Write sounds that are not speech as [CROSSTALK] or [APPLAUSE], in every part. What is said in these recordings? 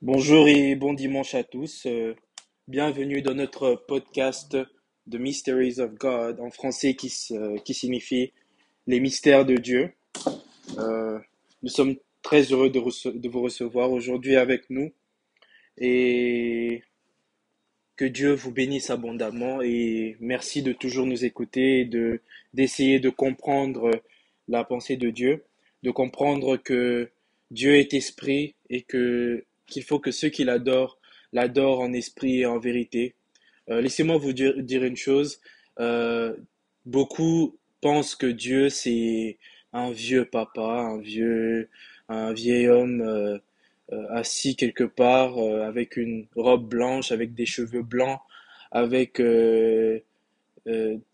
Bonjour et bon dimanche à tous. Euh, bienvenue dans notre podcast The Mysteries of God en français qui, qui signifie les mystères de Dieu. Euh, nous sommes très heureux de, de vous recevoir aujourd'hui avec nous et que Dieu vous bénisse abondamment et merci de toujours nous écouter et de d'essayer de comprendre la pensée de Dieu, de comprendre que Dieu est esprit et que qu'il faut que ceux qui l'adorent l'adorent en esprit et en vérité. Euh, laissez-moi vous dire, une chose. Euh, beaucoup pensent que Dieu c'est un vieux papa, un vieux, un vieil homme euh, assis quelque part avec une robe blanche, avec des cheveux blancs, avec des,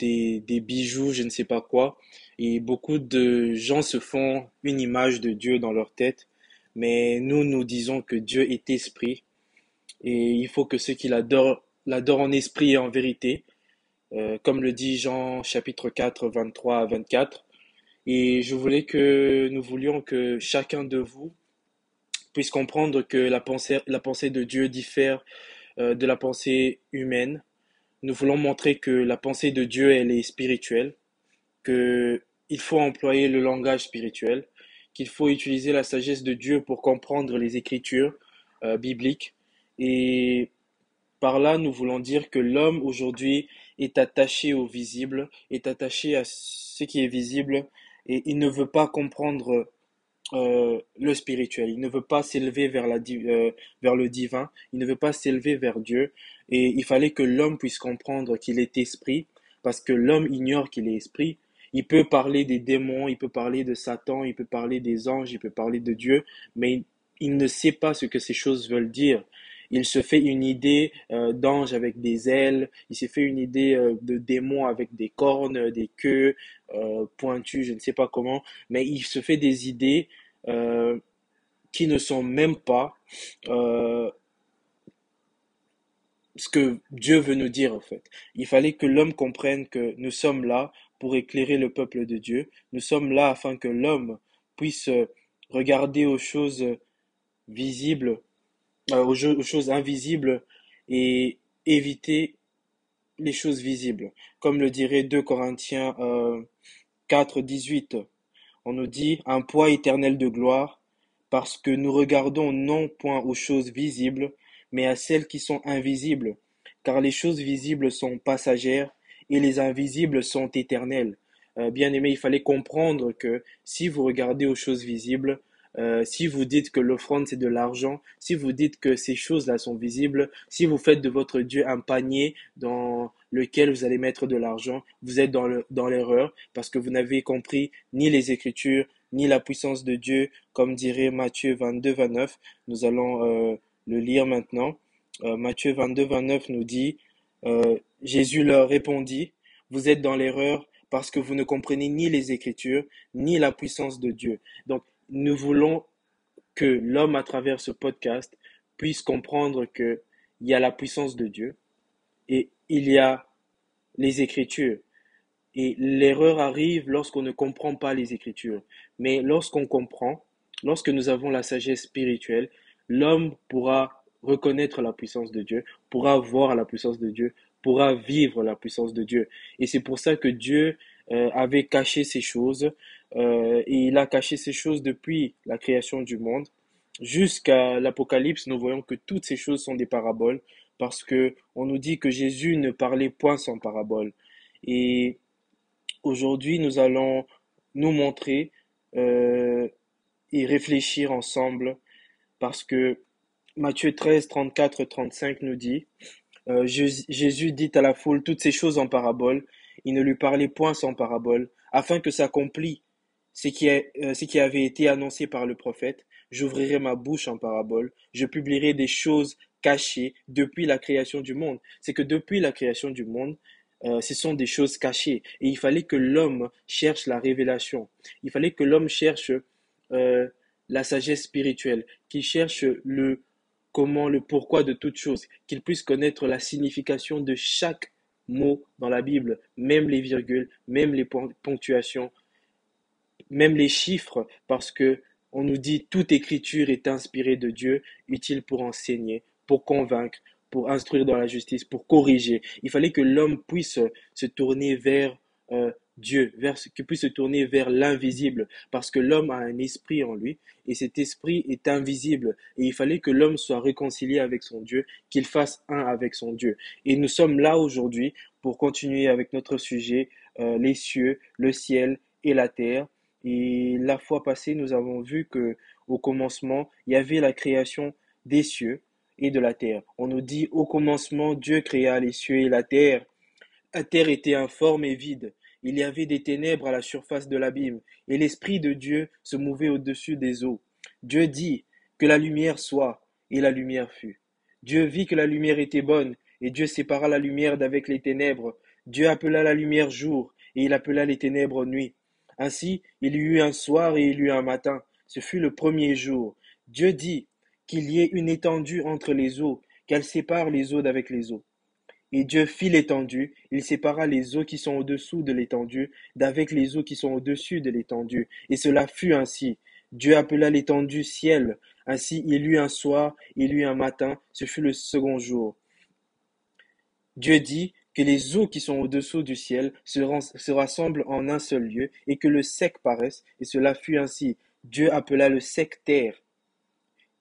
des bijoux, je ne sais pas quoi. Et beaucoup de gens se font une image de Dieu dans leur tête mais nous, nous disons que Dieu est esprit et il faut que ceux qui l'adorent l'adorent en esprit et en vérité, euh, comme le dit Jean chapitre 4, 23 à 24. Et je voulais que nous voulions que chacun de vous puisse comprendre que la pensée, la pensée de Dieu diffère euh, de la pensée humaine. Nous voulons montrer que la pensée de Dieu, elle est spirituelle, que il faut employer le langage spirituel, qu'il faut utiliser la sagesse de Dieu pour comprendre les écritures euh, bibliques. Et par là, nous voulons dire que l'homme aujourd'hui est attaché au visible, est attaché à ce qui est visible, et il ne veut pas comprendre euh, le spirituel. Il ne veut pas s'élever vers, euh, vers le divin. Il ne veut pas s'élever vers Dieu. Et il fallait que l'homme puisse comprendre qu'il est esprit, parce que l'homme ignore qu'il est esprit, il peut parler des démons, il peut parler de Satan, il peut parler des anges, il peut parler de Dieu, mais il ne sait pas ce que ces choses veulent dire. Il se fait une idée euh, d'ange avec des ailes, il s'est fait une idée euh, de démon avec des cornes, des queues euh, pointues, je ne sais pas comment, mais il se fait des idées qui ne sont même pas ce que Dieu veut nous dire en fait. Il fallait que l'homme comprenne que nous sommes là pour éclairer le peuple de Dieu. Nous sommes là afin que l'homme puisse regarder aux choses visibles, euh, aux, choses invisibles et éviter les choses visibles. Comme le dirait 2 Corinthiens euh, 4, 18. On nous dit un poids éternel de gloire parce que nous regardons non point aux choses visibles, mais à celles qui sont invisibles, car les choses visibles sont passagères et les invisibles sont éternelles. Euh, bien aimé, il fallait comprendre que si vous regardez aux choses visibles, euh, si vous dites que l'offrande c'est de l'argent, si vous dites que ces choses-là sont visibles, si vous faites de votre Dieu un panier dans lequel vous allez mettre de l'argent, vous êtes dans, le, dans l'erreur parce que vous n'avez compris ni les Écritures, ni la puissance de Dieu, comme dirait Matthieu 22, 29. Nous allons euh, le lire maintenant. Matthieu 22, 29 nous dit, Jésus leur répondit, vous êtes dans l'erreur parce que vous ne comprenez ni les Écritures, ni la puissance de Dieu. Donc, nous voulons que l'homme, à travers ce podcast, puisse comprendre qu'il y a la puissance de Dieu et il y a les Écritures. Et l'erreur arrive lorsqu'on ne comprend pas les Écritures. Mais lorsqu'on comprend, lorsque nous avons la sagesse spirituelle, l'homme pourra reconnaître la puissance de Dieu, pourra voir la puissance de Dieu, pourra vivre la puissance de Dieu. Et c'est pour ça que Dieu euh, avait caché ces choses, euh, et il a caché ces choses depuis la création du monde. Jusqu'à l'Apocalypse, nous voyons que toutes ces choses sont des paraboles, parce que on nous dit que Jésus ne parlait point sans parabole. Et aujourd'hui, nous allons nous montrer euh, et réfléchir ensemble parce que Matthieu 13, 34, 35 nous dit, euh, Jésus dit à la foule toutes ces choses en parabole, il ne lui parlait point sans parabole, afin que s'accomplisse ce euh, ce qui avait été annoncé par le prophète, j'ouvrirai ma bouche en parabole, je publierai des choses cachées depuis la création du monde. C'est que depuis la création du monde, euh, ce sont des choses cachées. Et il fallait que l'homme cherche la révélation. Il fallait que l'homme cherche la sagesse spirituelle, qu'il cherche le comment, le pourquoi de toutes choses, qu'il puisse connaître la signification de chaque mot dans la Bible, même les virgules, même les ponctuations, même les chiffres, parce que on nous dit toute écriture est inspirée de Dieu, utile pour enseigner, pour convaincre, pour instruire dans la justice, pour corriger. Il fallait que l'homme puisse se tourner vers euh, Dieu, vers, qu'il puisse se tourner vers l'invisible, parce que l'homme a un esprit en lui, et cet esprit est invisible, et il fallait que l'homme soit réconcilié avec son Dieu, qu'il fasse un avec son Dieu. Et nous sommes là aujourd'hui pour continuer avec notre sujet, euh, les cieux, le ciel et la terre. Et la fois passée, nous avons vu que au commencement, il y avait la création des cieux et de la terre. On nous dit au commencement, Dieu créa les cieux et la terre. La terre était informe et vide. Il y avait des ténèbres à la surface de l'abîme, et l'Esprit de Dieu se mouvait au-dessus des eaux. Dieu dit, Que la lumière soit, et la lumière fut. Dieu vit que la lumière était bonne, et Dieu sépara la lumière d'avec les ténèbres. Dieu appela la lumière jour, et il appela les ténèbres nuit. Ainsi, il y eut un soir et il y eut un matin. Ce fut le premier jour. Dieu dit qu'il y ait une étendue entre les eaux, qu'elle sépare les eaux d'avec les eaux. Et Dieu fit l'étendue, il sépara les eaux qui sont au-dessous de l'étendue d'avec les eaux qui sont au-dessus de l'étendue. Et cela fut ainsi. Dieu appela l'étendue ciel. Ainsi il eut un soir, il eut un matin, ce fut le second jour. Dieu dit que les eaux qui sont au-dessous du ciel se, rassemblent en un seul lieu et que le sec paraisse, et cela fut ainsi. Dieu appela le sec terre,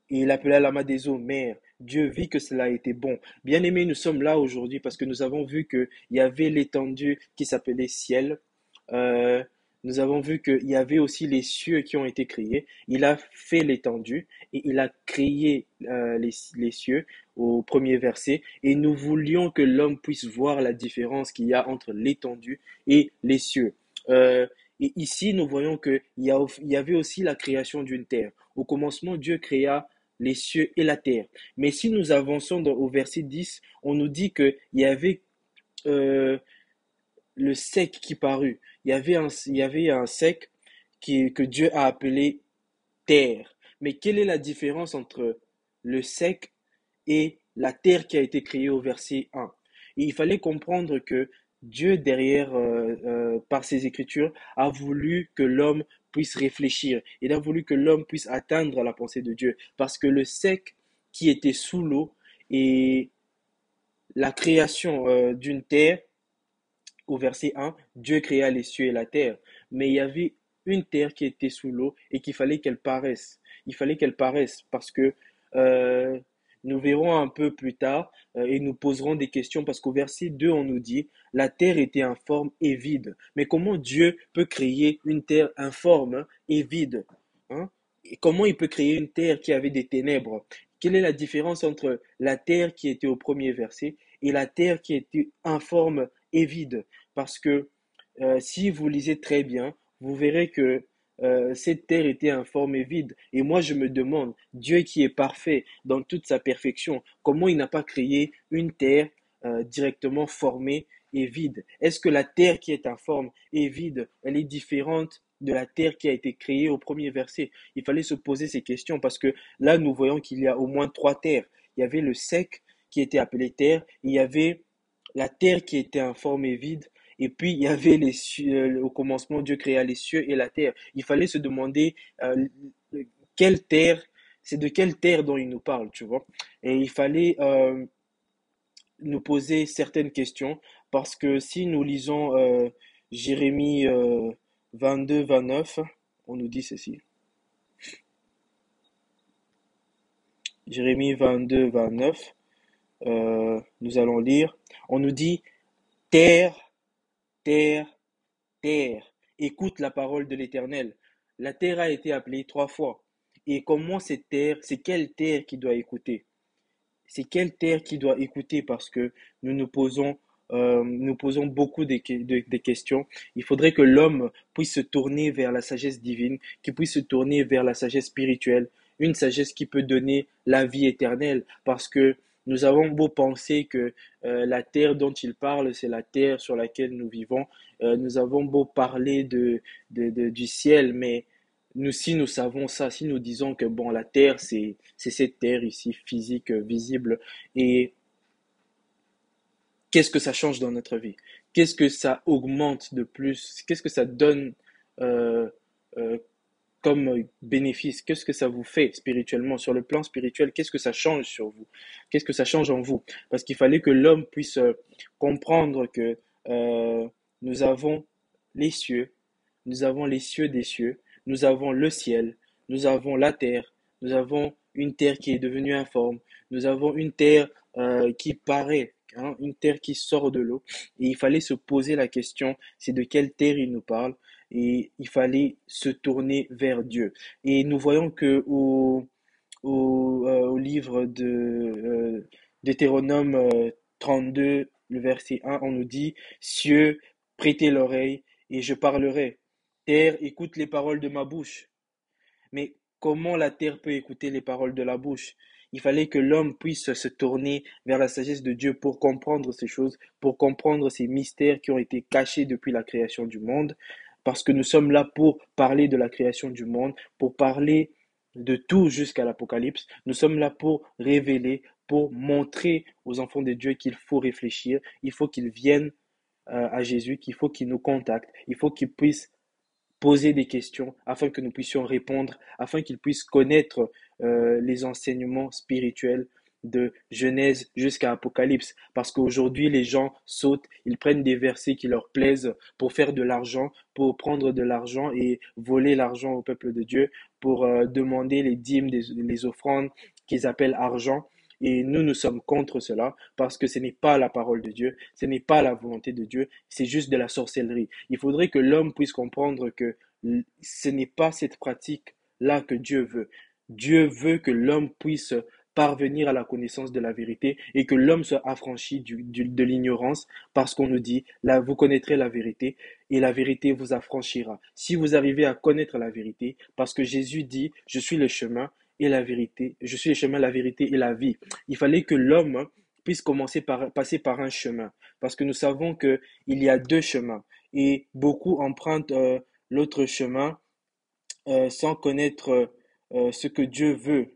et il appela l'amas des eaux mer. Dieu vit que cela était bon. Bien-aimés, nous sommes là aujourd'hui parce que nous avons vu qu'il y avait l'étendue qui s'appelait ciel. Euh, nous avons vu qu'il y avait aussi les cieux qui ont été créés. Il a fait l'étendue et il a créé euh, les, cieux au premier verset. Et nous voulions que l'homme puisse voir la différence qu'il y a entre l'étendue et les cieux. Euh, et ici, nous voyons qu'il y, y avait aussi la création d'une terre. Au commencement, Dieu créa les cieux et la terre. Mais si nous avançons au verset 10, on nous dit qu'il y avait euh, le sec qui parut. Il y avait un, sec que Dieu a appelé terre. Mais quelle est la différence entre le sec et la terre qui a été créée au verset 1 Il fallait comprendre que Dieu, derrière, euh, euh, par ses écritures, a voulu que l'homme puisse réfléchir. Il a voulu que l'homme puisse atteindre la pensée de Dieu. Parce que le sec qui était sous l'eau et la création euh, d'une terre, au verset 1, Dieu créa les cieux et la terre. Mais il y avait une terre qui était sous l'eau et qu'il fallait qu'elle paraisse. Il fallait qu'elle paraisse parce que euh, nous verrons un peu plus tard euh, et nous poserons des questions parce qu'au verset 2, on nous dit, la terre était informe et vide. Mais comment Dieu peut créer une terre informe et vide hein? Comment il peut créer une terre qui avait des ténèbres? Quelle est la différence entre la terre qui était au premier verset et la terre qui était informe et vide? Parce que euh, si vous lisez très bien, vous verrez que euh, cette terre était informe et vide. Et moi, je me demande, Dieu qui est parfait dans toute sa perfection, comment il n'a pas créé une terre euh, directement formée et vide? Est-ce que la terre qui est informe et vide, elle est différente de la terre qui a été créée au premier verset? Il fallait se poser ces questions parce que là, nous voyons qu'il y a au moins trois terres. Il y avait le sec qui était appelé terre, il y avait la terre qui était informe et vide, et puis, il y avait les cieux, au commencement, Dieu créa les cieux et la terre. Il fallait se demander euh, quelle terre, c'est de quelle terre dont il nous parle, tu vois. Et il fallait euh, nous poser certaines questions parce que si nous lisons euh, Jérémie 22, 29, on nous dit ceci. Jérémie 22, 29, nous allons lire. On nous dit Terre Terre, terre, écoute la parole de l'Éternel. La terre a été appelée trois fois. Et comment cette terre, c'est quelle terre qui doit écouter? C'est quelle terre qui doit écouter? Parce que nous nous posons, euh, nous posons beaucoup de, de, questions. Il faudrait que l'homme puisse se tourner vers la sagesse divine, qu'il puisse se tourner vers la sagesse spirituelle, une sagesse qui peut donner la vie éternelle parce que nous avons beau penser que euh, la terre dont il parle, c'est la terre sur laquelle nous vivons. Euh, nous avons beau parler de, de, du ciel, mais nous, si nous savons ça, si nous disons que bon, la terre, c'est cette terre ici, physique, visible, et qu'est-ce que ça change dans notre vie? Qu'est-ce que ça augmente de plus? Qu'est-ce que ça donne euh, comme bénéfice Qu'est-ce que ça vous fait spirituellement? Sur le plan spirituel, qu'est-ce que ça change sur vous? Qu'est-ce que ça change en vous? Parce qu'il fallait que l'homme puisse euh, comprendre que euh, nous avons les cieux, nous avons les cieux des cieux, nous avons le ciel, nous avons la terre, nous avons une terre qui est devenue informe, nous avons une terre euh, qui paraît, hein, une terre qui sort de l'eau. Et il fallait se poser la question, c'est de quelle terre il nous parle? Et il fallait se tourner vers Dieu. Et nous voyons que au, au, euh, livre de euh, Deutéronome 32, euh, le verset 1, on nous dit, Cieux, prêtez l'oreille et je parlerai. Terre, écoute les paroles de ma bouche. Mais comment la terre peut écouter les paroles de la bouche? Il fallait que l'homme puisse se tourner vers la sagesse de Dieu pour comprendre ces choses, pour comprendre ces mystères qui ont été cachés depuis la création du monde, parce que nous sommes là pour parler de la création du monde, pour parler de tout jusqu'à l'Apocalypse. Nous sommes là pour révéler, pour montrer aux enfants de Dieu qu'il faut réfléchir, il faut qu'ils viennent euh, à Jésus, qu'il faut qu'ils nous contactent, il faut qu'ils puissent poser des questions afin que nous puissions répondre, afin qu'ils puissent connaître euh, les enseignements spirituels de Genèse jusqu'à Apocalypse. Parce qu'aujourd'hui, les gens sautent, ils prennent des versets qui leur plaisent pour faire de l'argent, pour prendre de l'argent et voler l'argent au peuple de Dieu, pour euh, demander les dîmes, les offrandes qu'ils appellent argent. Et nous, nous sommes contre cela parce que ce n'est pas la parole de Dieu, ce n'est pas la volonté de Dieu, c'est juste de la sorcellerie. Il faudrait que l'homme puisse comprendre que ce n'est pas cette pratique-là que Dieu veut. Dieu veut que l'homme puisse parvenir à la connaissance de la vérité et que l'homme soit affranchi de l'ignorance parce qu'on nous dit, là, vous connaîtrez la vérité et la vérité vous affranchira. Si vous arrivez à connaître la vérité, parce que Jésus dit, je suis le chemin et la vérité, je suis le chemin, la vérité et la vie. Il fallait que l'homme puisse commencer par passer par un chemin parce que nous savons que il y a deux chemins et beaucoup empruntent euh, l'autre chemin euh, sans connaître euh, ce que Dieu veut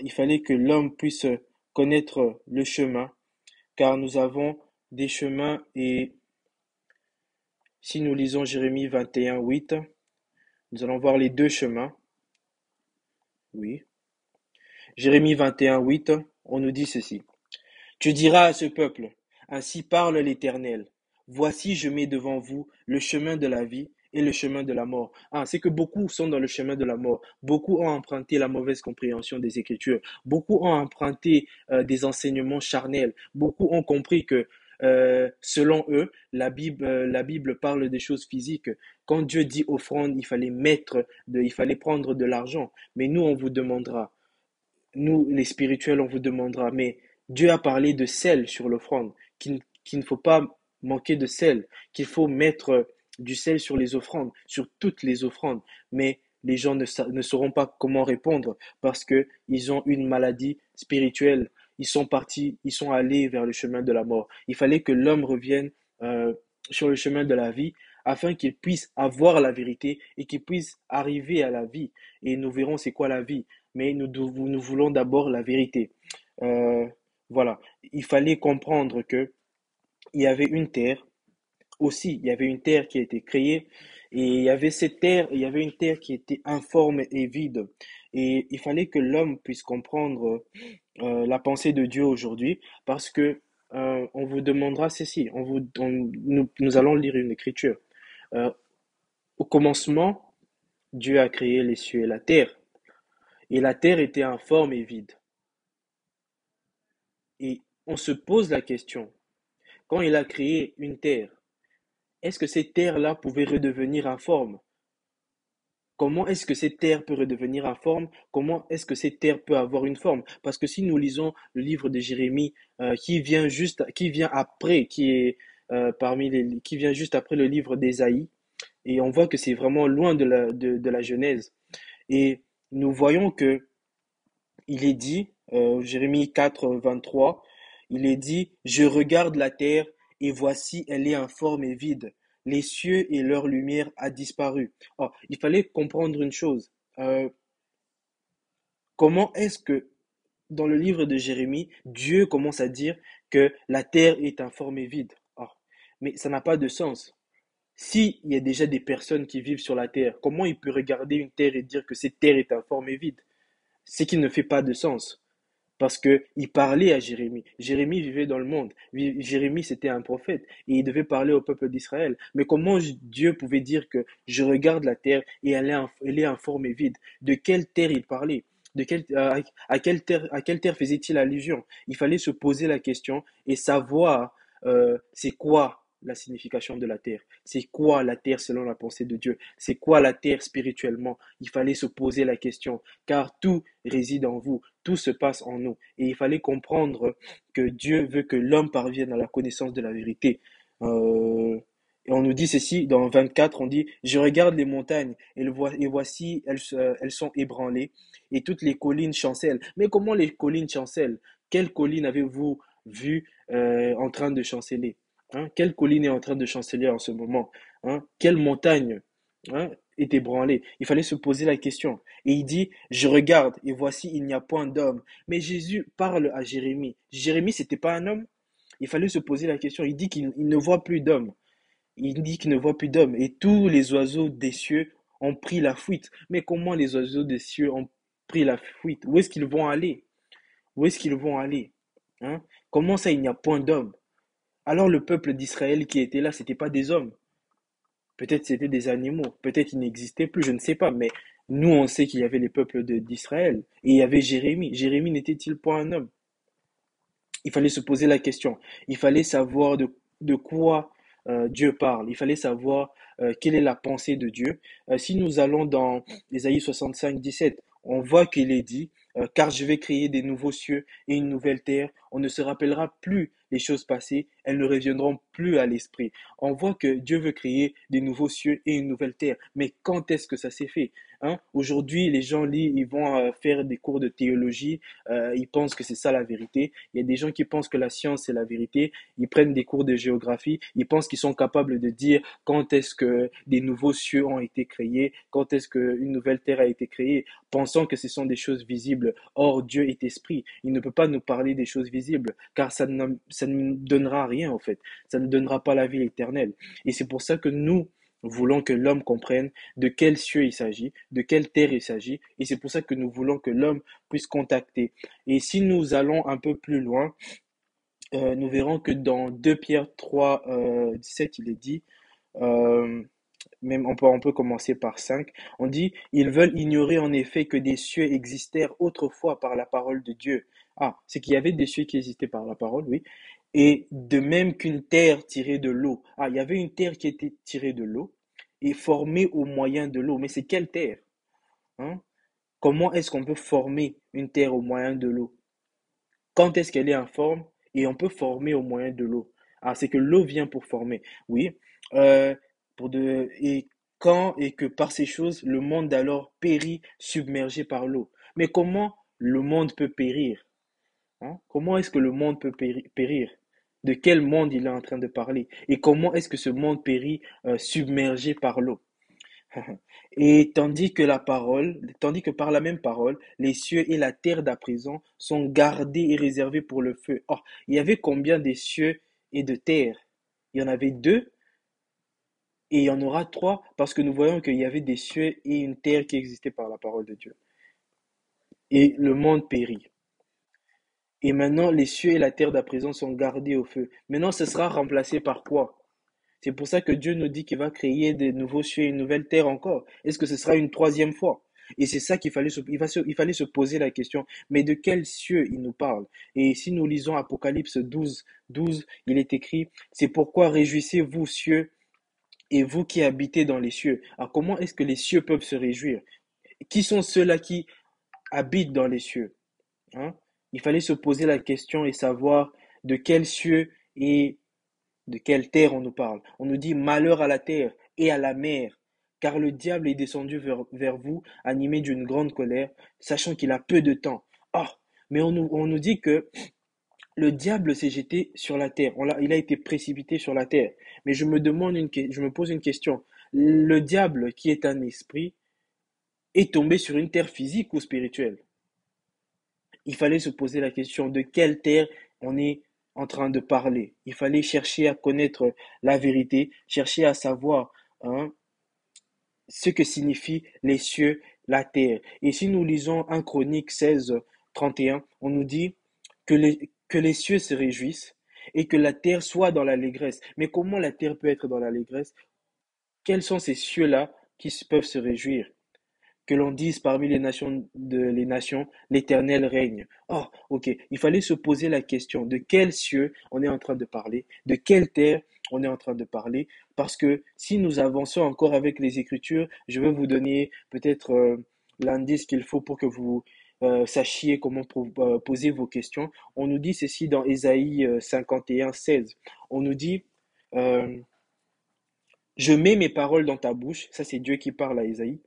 il fallait que l'homme puisse connaître le chemin, car nous avons des chemins et si nous lisons Jérémie 21, 8, nous allons voir les deux chemins. Oui. Jérémie 21, 8, on nous dit ceci. Tu diras à ce peuple, ainsi parle l'Éternel. Voici je mets devant vous le chemin de la vie et le chemin de la mort. Ah, c'est que beaucoup sont dans le chemin de la mort. Beaucoup ont emprunté la mauvaise compréhension des Écritures. Beaucoup ont emprunté euh, des enseignements charnels. Beaucoup ont compris que euh, selon eux, la Bible, euh, la Bible parle des choses physiques. Quand Dieu dit offrande, il fallait mettre, il fallait prendre de l'argent. Mais nous, on vous demandera, nous, les spirituels, on vous demandera. Mais Dieu a parlé de sel sur l'offrande, qu'il ne faut pas manquer de sel, qu'il faut mettre du sel sur les offrandes, sur toutes les offrandes, mais les gens ne, ne sauront pas comment répondre parce que ils ont une maladie spirituelle. Ils sont partis, ils sont allés vers le chemin de la mort. Il fallait que l'homme revienne euh, sur le chemin de la vie afin qu'il puisse avoir la vérité et qu'il puisse arriver à la vie. Et nous verrons c'est quoi la vie. Mais nous, nous voulons d'abord la vérité. Euh, voilà. Il fallait comprendre que il y avait une terre aussi, il y avait une terre qui a été créée et il y avait cette terre, il y avait une terre qui était informe et vide. Et il fallait que l'homme puisse comprendre euh, la pensée de Dieu aujourd'hui parce que euh, on vous demandera ceci, on vous, nous, allons lire une écriture. Euh, au commencement, Dieu a créé les cieux et la terre. Et la terre était informe et vide. Et on se pose la question, quand il a créé une terre, est-ce que cette terre-là pouvait redevenir informe Comment est-ce que cette terre peut redevenir informe Comment est-ce que cette terre peut avoir une forme? Parce que si nous lisons le livre de Jérémie, euh, qui vient juste, après, euh, qui vient juste après le livre d'Ésaïe, et on voit que c'est vraiment loin de la, de, la Genèse. Et nous voyons que il est dit, euh, Jérémie 4, 23, il est dit, je regarde la terre et voici elle est informe et vide. Les cieux et leur lumière a disparu. Oh, il fallait comprendre une chose. Euh, comment est-ce que dans le livre de Jérémie, Dieu commence à dire que la terre est informe et vide? Oh, Mais ça n'a pas de sens. S'il y a déjà des personnes qui vivent sur la terre, comment il peut regarder une terre et dire que cette terre est informe et vide? C'est qui ne fait pas de sens. Parce que il parlait à Jérémie. Jérémie vivait dans le monde. Jérémie, c'était un prophète et il devait parler au peuple d'Israël. Mais comment Dieu pouvait dire que je regarde la terre et elle est, elle est vide? De quelle terre il parlait? De quelle, à, à quelle terre, à quelle terre faisait-il allusion? Il fallait se poser la question et savoir euh, c'est quoi la signification de la terre. C'est quoi la terre selon la pensée de Dieu? C'est quoi la terre spirituellement? Il fallait se poser la question, car tout réside en vous, tout se passe en nous. Et il fallait comprendre que Dieu veut que l'homme parvienne à la connaissance de la vérité. Euh, et on nous dit ceci, dans 24, on dit, je regarde les montagnes et, voici, elles, sont ébranlées et toutes les collines chancellent. Mais comment les collines chancellent? Quelle colline avez-vous vu euh, en train de chanceler? Hein, quelle colline est en train de chanceler en ce moment hein? Quelle montagne hein, est ébranlée Il fallait se poser la question. Et il dit, je regarde et voici, il n'y a point d'homme. Mais Jésus parle à Jérémie. Jérémie, c'était pas un homme? Il fallait se poser la question. Il dit qu'il ne voit plus d'homme. Il dit qu'il ne voit plus d'homme. Et tous les oiseaux des cieux ont pris la fuite. Mais comment les oiseaux des cieux ont pris la fuite? Où est-ce qu'ils vont aller? Où est-ce qu'ils vont aller? Comment ça, il n'y a point d'homme? Alors le peuple d'Israël qui était là, c'était pas des hommes. Peut-être c'était des animaux. Peut-être ils n'existaient plus, je ne sais pas. Mais nous, on sait qu'il y avait les peuples d'Israël. Et il y avait Jérémie. Jérémie n'était-il pas un homme? Il fallait se poser la question. Il fallait savoir de, quoi euh, Dieu parle. Il fallait savoir euh, quelle est la pensée de Dieu. Euh, si nous allons dans Ésaïe 65, 17, on voit qu'il est dit, car je vais créer des nouveaux cieux et une nouvelle terre. On ne se rappellera plus les choses passées, elles ne reviendront plus à l'esprit. On voit que Dieu veut créer des nouveaux cieux et une nouvelle terre. Mais quand est-ce que ça s'est fait hein? Aujourd'hui, les gens lisent, ils vont euh, faire des cours de théologie, euh, ils pensent que c'est ça la vérité. Il y a des gens qui pensent que la science c'est la vérité. Ils prennent des cours de géographie, ils pensent qu'ils sont capables de dire quand est-ce que des nouveaux cieux ont été créés, quand est-ce qu'une nouvelle terre a été créée, pensant que ce sont des choses visibles. Or, Dieu est esprit. Il ne peut pas nous parler des choses visibles, car ça ne, ça ne donnera rien en fait. Ça ne donnera pas la vie éternelle. Et c'est pour ça que nous voulons que l'homme comprenne de quel cieux il s'agit, de quelle terre il s'agit. Et c'est pour ça que nous voulons que l'homme puisse contacter. Et si nous allons un peu plus loin, euh, nous verrons que dans 2 Pierre 3, euh, 17, il est dit, euh, même on peut, on peut commencer par 5, on dit, ils veulent ignorer en effet que des cieux existèrent autrefois par la parole de Dieu. Ah, c'est qu'il y avait des cieux qui existaient par la parole, oui, et de même qu'une terre tirée de l'eau. Ah, il y avait une terre qui était tirée de l'eau et formée au moyen de l'eau. Mais c'est quelle terre hein? Comment est-ce qu'on peut former une terre au moyen de l'eau? Quand est-ce qu'elle est en forme? Et on peut former au moyen de l'eau Ah, c'est que l'eau vient pour former. Oui. Euh, et quand et que par ces choses, le monde alors périt submergé par l'eau. Mais comment le monde peut périr hein? Comment est-ce que le monde peut périr? De quel monde il est en train de parler et comment est-ce que ce monde périt euh, submergé par l'eau. [LAUGHS] et tandis que la parole, tandis que par la même parole, les cieux et la terre d'à présent sont gardés et réservés pour le feu. Or, il y avait combien des cieux et de terre Il y en avait deux et il y en aura trois parce que nous voyons qu'il y avait des cieux et une terre qui existaient par la parole de Dieu. Et le monde périt. Et maintenant, les cieux et la terre d'à présent sont gardés au feu. Maintenant, ce sera remplacé par quoi? C'est pour ça que Dieu nous dit qu'il va créer de nouveaux cieux et une nouvelle terre encore. Est-ce que ce sera une troisième fois? Et c'est ça qu'il fallait se, poser la question. Mais de quels cieux il nous parle? Et si nous lisons Apocalypse 12, 12, il est écrit, c'est pourquoi réjouissez-vous cieux et vous qui habitez dans les cieux. Alors comment est-ce que les cieux peuvent se réjouir? Qui sont ceux-là qui habitent dans les cieux hein? Il fallait se poser la question et savoir de quels cieux et de quelle terre on nous parle. On nous dit malheur à la terre et à la mer, car le diable est descendu vers, vous, animé d'une grande colère, sachant qu'il a peu de temps. Oh, mais on nous, dit que le diable s'est jeté sur la terre. Il a été précipité sur la terre. Mais je me demande une, je me pose une question. Le diable, qui est un esprit, est tombé sur une terre physique ou spirituelle? Il fallait se poser la question de quelle terre on est en train de parler. Il fallait chercher à connaître la vérité, chercher à savoir hein, ce que signifient les cieux, la terre. Et si nous lisons 1 Chronique 16, 31, on nous dit que les, que les cieux se réjouissent et que la terre soit dans l'allégresse. Mais comment la terre peut être dans l'allégresse? Quels sont ces cieux-là qui peuvent se réjouir? Que l'on dise parmi les nations de les nations, l'Éternel règne. Oh, ok. Il fallait se poser la question de quels cieux on est en train de parler, de quelle terre on est en train de parler, parce que si nous avançons encore avec les Écritures, je vais vous donner peut-être euh, l'indice qu'il faut pour que vous euh, sachiez comment euh, poser vos questions. On nous dit ceci dans Ésaïe 51, 16. On nous dit, je mets mes paroles dans ta bouche, ça c'est Dieu qui parle à Ésaïe,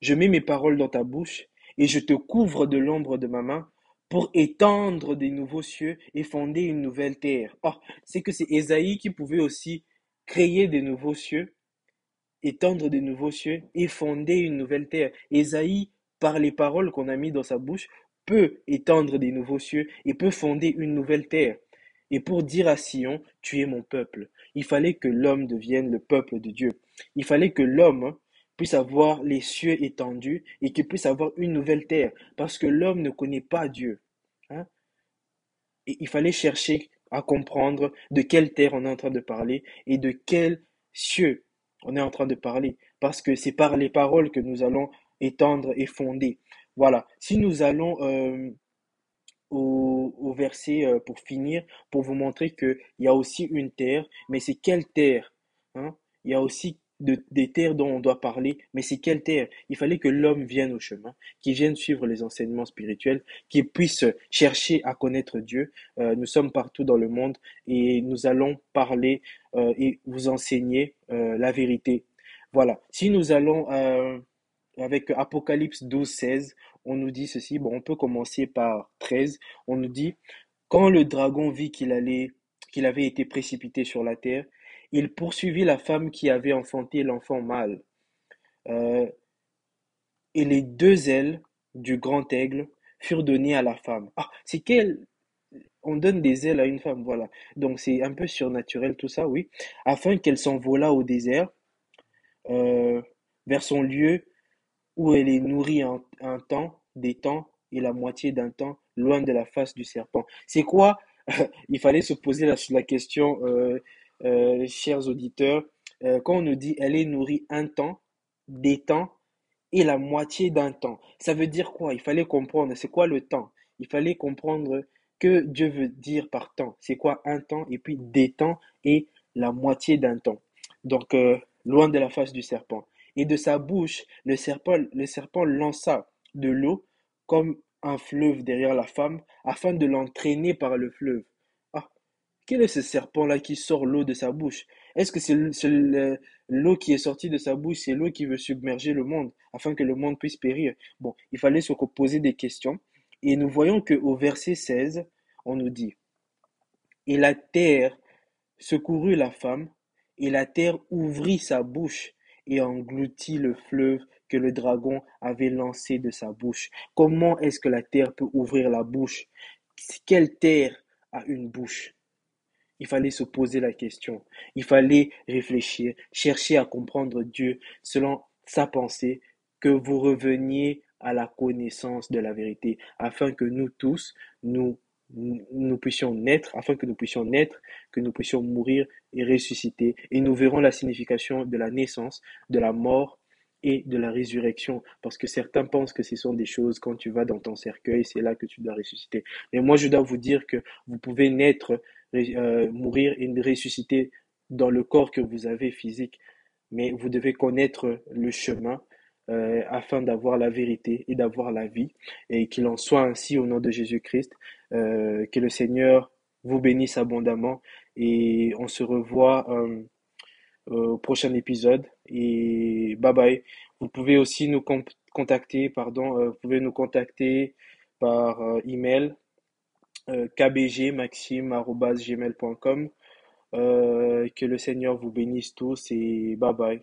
je mets mes paroles dans ta bouche et je te couvre de l'ombre de ma main pour étendre des nouveaux cieux et fonder une nouvelle terre. Oh, c'est que c'est Ésaïe qui pouvait aussi créer des nouveaux cieux, étendre des nouveaux cieux et fonder une nouvelle terre. Ésaïe, par les paroles qu'on a mis dans sa bouche, peut étendre des nouveaux cieux et peut fonder une nouvelle terre. Et pour dire à Sion, tu es mon peuple, il fallait que l'homme devienne le peuple de Dieu. Il fallait que l'homme puisse avoir les cieux étendus et qu'il puisse avoir une nouvelle terre, parce que l'homme ne connaît pas Dieu. Hein. Et il fallait chercher à comprendre de quelle terre on est en train de parler et de quels cieux on est en train de parler, parce que c'est par les paroles que nous allons étendre et fonder. Voilà, si nous allons euh, au, verset euh, pour finir, pour vous montrer qu'il y a aussi une terre, mais c'est quelle terre hein? Il y a aussi des terres dont on doit parler, mais c'est quelle terre? Il fallait que l'homme vienne au chemin, qu'il vienne suivre les enseignements spirituels, qu'il puisse chercher à connaître Dieu. Euh, nous sommes partout dans le monde et nous allons parler euh, et vous enseigner euh, la vérité. Voilà. Si nous allons avec Apocalypse 12, 16, on nous dit ceci. Bon, on peut commencer par 13. On nous dit quand le dragon vit qu'il allait qu'il avait été précipité sur la terre, il poursuivit la femme qui avait enfanté l'enfant mâle. Euh, et les deux ailes du grand aigle furent données à la femme. Ah, c'est qu'elle. On donne des ailes à une femme, voilà. Donc c'est un peu surnaturel tout ça, oui. Afin qu'elle s'envolât au désert, euh, vers son lieu où elle est nourrie un, temps, des temps et la moitié d'un temps, loin de la face du serpent. C'est quoi? [LAUGHS] Il fallait se poser la, la question euh, euh, chers auditeurs, euh, quand on nous dit elle est nourrie un temps, des temps et la moitié d'un temps, ça veut dire quoi? Il fallait comprendre, c'est quoi le temps? Il fallait comprendre que Dieu veut dire par temps. C'est quoi un temps et puis des temps et la moitié d'un temps? Donc, euh, loin de la face du serpent. Et de sa bouche, le serpent, le serpent lança de l'eau comme un fleuve derrière la femme afin de l'entraîner par le fleuve. Quel est ce serpent-là qui sort l'eau de sa bouche? Est-ce que c'est l'eau qui est sortie de sa bouche, c'est l'eau qui veut submerger le monde afin que le monde puisse périr? Bon, il fallait se poser des questions. Et nous voyons qu'au verset 16, on nous dit Et la terre secourut la femme, et la terre ouvrit sa bouche et engloutit le fleuve que le dragon avait lancé de sa bouche. Comment est-ce que la terre peut ouvrir la bouche? Quelle terre a une bouche? Il fallait se poser la question. Il fallait réfléchir, chercher à comprendre Dieu selon sa pensée, que vous reveniez à la connaissance de la vérité, afin que nous tous, nous, nous puissions naître, afin que nous puissions naître, que nous puissions mourir et ressusciter. Et nous verrons la signification de la naissance, de la mort et de la résurrection. Parce que certains pensent que ce sont des choses quand tu vas dans ton cercueil, c'est là que tu dois ressusciter. Mais moi, je dois vous dire que vous pouvez naître euh, mourir et ressusciter dans le corps que vous avez physique, mais vous devez connaître le chemin euh, afin d'avoir la vérité et d'avoir la vie, et qu'il en soit ainsi au nom de Jésus-Christ. Euh, que le Seigneur vous bénisse abondamment et on se revoit au prochain épisode et bye bye. Vous pouvez aussi nous contacter, pardon, vous pouvez nous contacter par email euh, kbgmaxime.gmail.com. Euh, que le Seigneur vous bénisse tous et bye bye.